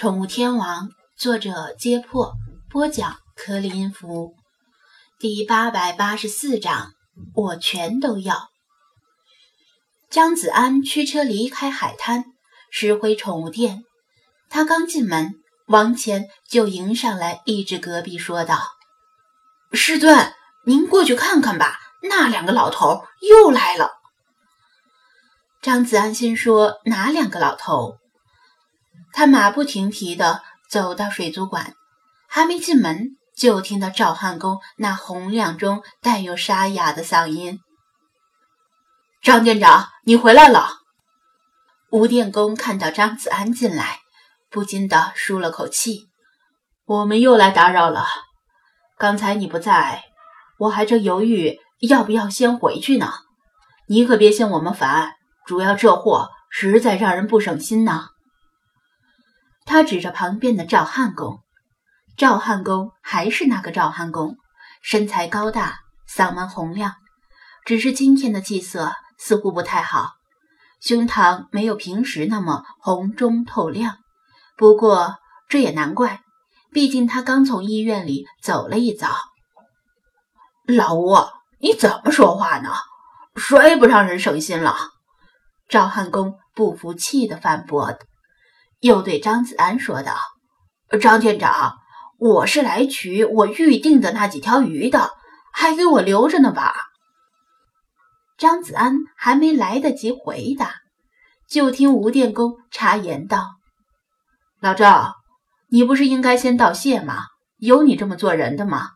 宠物天王，作者：揭破，播讲：克林福，第八百八十四章，我全都要。张子安驱车离开海滩，驶回宠物店。他刚进门，王乾就迎上来，一指隔壁说道：“师尊，您过去看看吧，那两个老头又来了。”张子安心说：“哪两个老头？”他马不停蹄地走到水族馆，还没进门，就听到赵汉公那洪亮中带有沙哑的嗓音：“张店长，你回来了。”吴电工看到张子安进来，不禁地舒了口气：“我们又来打扰了。刚才你不在，我还正犹豫要不要先回去呢。你可别嫌我们烦，主要这货实在让人不省心呐。”他指着旁边的赵汉公，赵汉公还是那个赵汉公，身材高大，嗓门洪亮，只是今天的气色似乎不太好，胸膛没有平时那么红中透亮。不过这也难怪，毕竟他刚从医院里走了一遭。老吴，你怎么说话呢？谁不让人省心了？赵汉公不服气地反驳。又对张子安说道：“张店长，我是来取我预定的那几条鱼的，还给我留着呢吧？”张子安还没来得及回答，就听吴电工插言道：“老赵，你不是应该先道谢吗？有你这么做人的吗？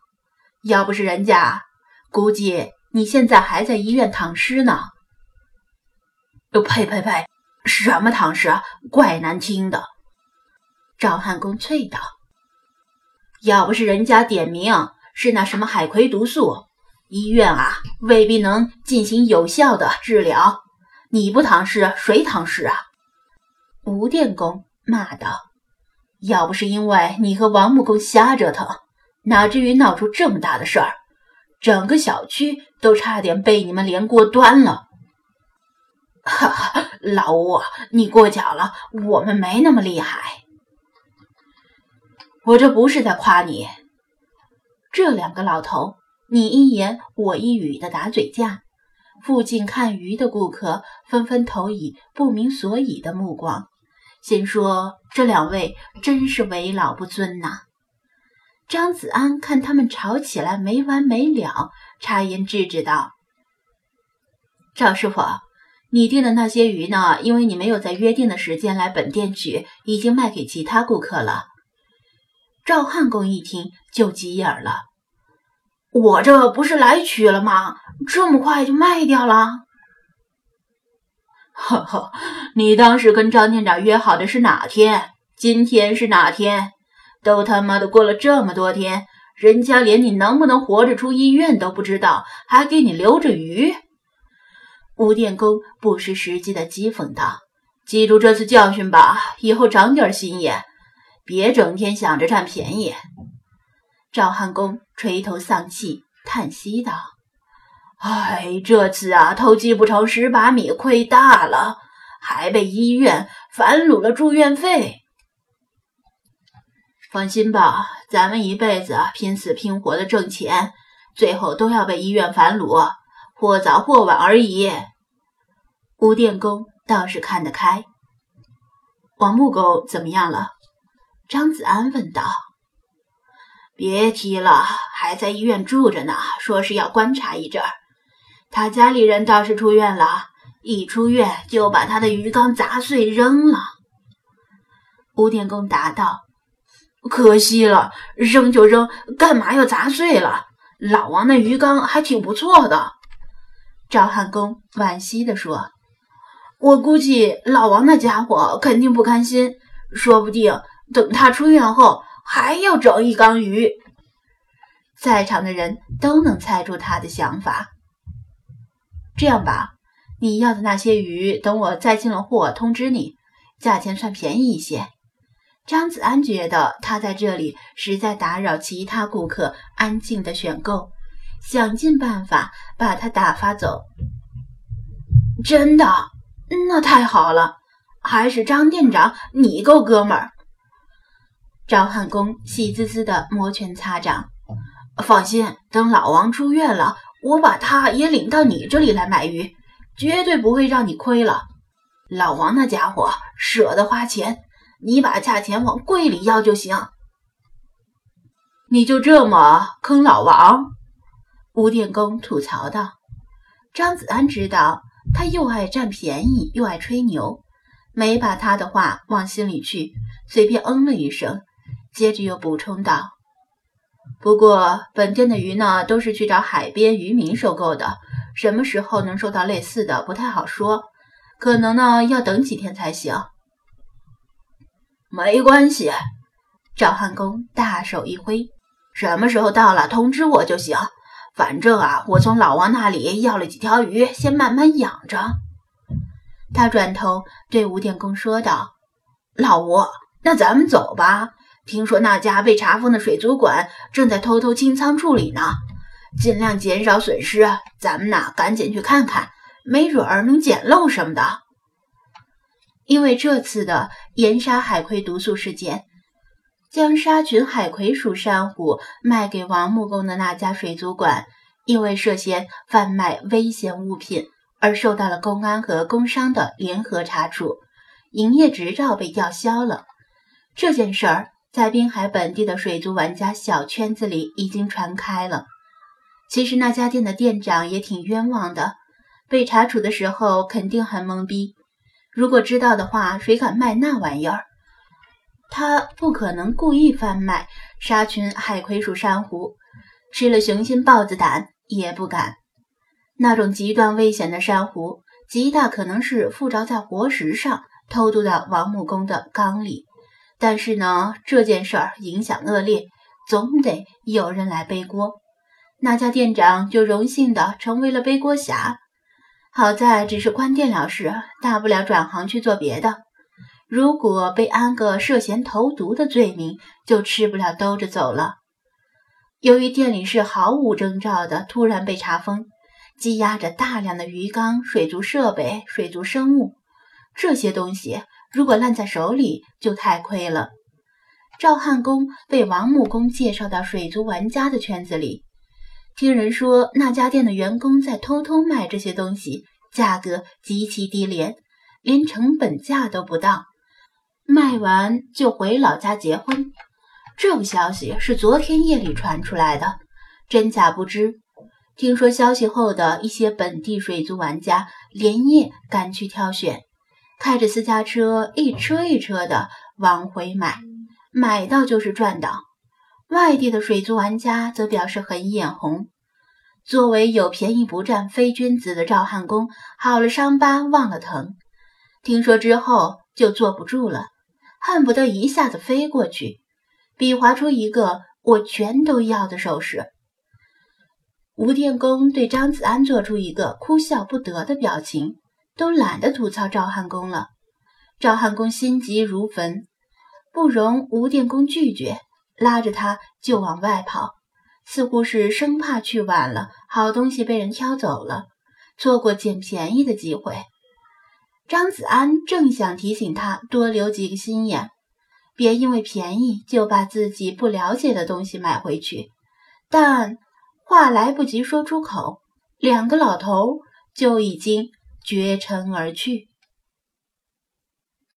要不是人家，估计你现在还在医院躺尸呢。”“呸呸呸！”什么唐诗，怪难听的！赵汉公啐道：“要不是人家点名是那什么海葵毒素，医院啊未必能进行有效的治疗。你不唐诗，谁唐诗啊？”吴电工骂道：“要不是因为你和王木工瞎折腾，哪至于闹出这么大的事儿？整个小区都差点被你们连锅端了。”哈哈，老吴，你过奖了，我们没那么厉害。我这不是在夸你。这两个老头，你一言我一语的打嘴架，附近看鱼的顾客纷纷投以不明所以的目光，心说这两位真是为老不尊呐。张子安看他们吵起来没完没了，插言制止道：“赵师傅。”你订的那些鱼呢？因为你没有在约定的时间来本店取，已经卖给其他顾客了。赵汉公一听就急眼了：“我这不是来取了吗？这么快就卖掉了？” 呵呵，你当时跟张店长约好的是哪天？今天是哪天？都他妈的过了这么多天，人家连你能不能活着出医院都不知道，还给你留着鱼？吴电工不失时机的讥讽道：“记住这次教训吧，以后长点心眼，别整天想着占便宜。”赵汉公垂头丧气，叹息道：“哎，这次啊，偷鸡不成蚀把米，亏大了，还被医院反卤了住院费。放心吧，咱们一辈子拼死拼活的挣钱，最后都要被医院反卤。”或早或晚而已。吴电工倒是看得开。王木工怎么样了？张子安问道。别提了，还在医院住着呢，说是要观察一阵儿。他家里人倒是出院了，一出院就把他的鱼缸砸碎扔了。吴电工答道：“可惜了，扔就扔，干嘛要砸碎了？老王那鱼缸还挺不错的。”赵汉公惋惜地说：“我估计老王那家伙肯定不甘心，说不定等他出院后还要整一缸鱼。”在场的人都能猜出他的想法。这样吧，你要的那些鱼，等我再进了货通知你，价钱算便宜一些。张子安觉得他在这里实在打扰其他顾客安静的选购。想尽办法把他打发走。真的？那太好了！还是张店长你够哥们儿。赵汉公喜滋滋的摩拳擦掌。放心，等老王出院了，我把他也领到你这里来买鱼，绝对不会让你亏了。老王那家伙舍得花钱，你把价钱往柜里要就行。你就这么坑老王？吴电工吐槽道。张子安知道他又爱占便宜又爱吹牛，没把他的话往心里去，随便嗯了一声，接着又补充道。不过，本店的鱼呢，都是去找海边渔民收购的，什么时候能收到类似的，不太好说，可能呢要等几天才行。没关系，赵汉公大手一挥，什么时候到了通知我就行。反正啊，我从老王那里要了几条鱼，先慢慢养着。他转头对吴电工说道：“老吴，那咱们走吧。”听说那家被查封的水族馆正在偷偷清仓处理呢，尽量减少损失。咱们呐，赶紧去看看，没准儿能捡漏什么的。因为这次的盐沙海葵毒素事件，将沙群海葵属珊瑚卖给王木工的那家水族馆，因为涉嫌贩卖危险物品而受到了公安和工商的联合查处，营业执照被吊销了。这件事儿。在滨海本地的水族玩家小圈子里已经传开了。其实那家店的店长也挺冤枉的，被查处的时候肯定很懵逼。如果知道的话，谁敢卖那玩意儿？他不可能故意贩卖沙群海葵属珊瑚，吃了雄心豹子胆也不敢。那种极端危险的珊瑚，极大可能是附着在活石上，偷渡到王木工的缸里。但是呢，这件事儿影响恶劣，总得有人来背锅。那家店长就荣幸的成为了背锅侠。好在只是关店了事，大不了转行去做别的。如果被安个涉嫌投毒的罪名，就吃不了兜着走了。由于店里是毫无征兆的突然被查封，积压着大量的鱼缸、水族设备、水族生物这些东西。如果烂在手里，就太亏了。赵汉公被王木工介绍到水族玩家的圈子里，听人说那家店的员工在偷偷卖这些东西，价格极其低廉，连成本价都不到，卖完就回老家结婚。这个消息是昨天夜里传出来的，真假不知。听说消息后的一些本地水族玩家连夜赶去挑选。开着私家车，一车一车的往回买，买到就是赚到。外地的水族玩家则表示很眼红。作为有便宜不占非君子的赵汉公，好了伤疤忘了疼，听说之后就坐不住了，恨不得一下子飞过去，比划出一个我全都要的手势。吴电工对张子安做出一个哭笑不得的表情。都懒得吐槽赵汉公了，赵汉公心急如焚，不容吴电工拒绝，拉着他就往外跑，似乎是生怕去晚了，好东西被人挑走了，错过捡便宜的机会。张子安正想提醒他多留几个心眼，别因为便宜就把自己不了解的东西买回去，但话来不及说出口，两个老头就已经。绝尘而去。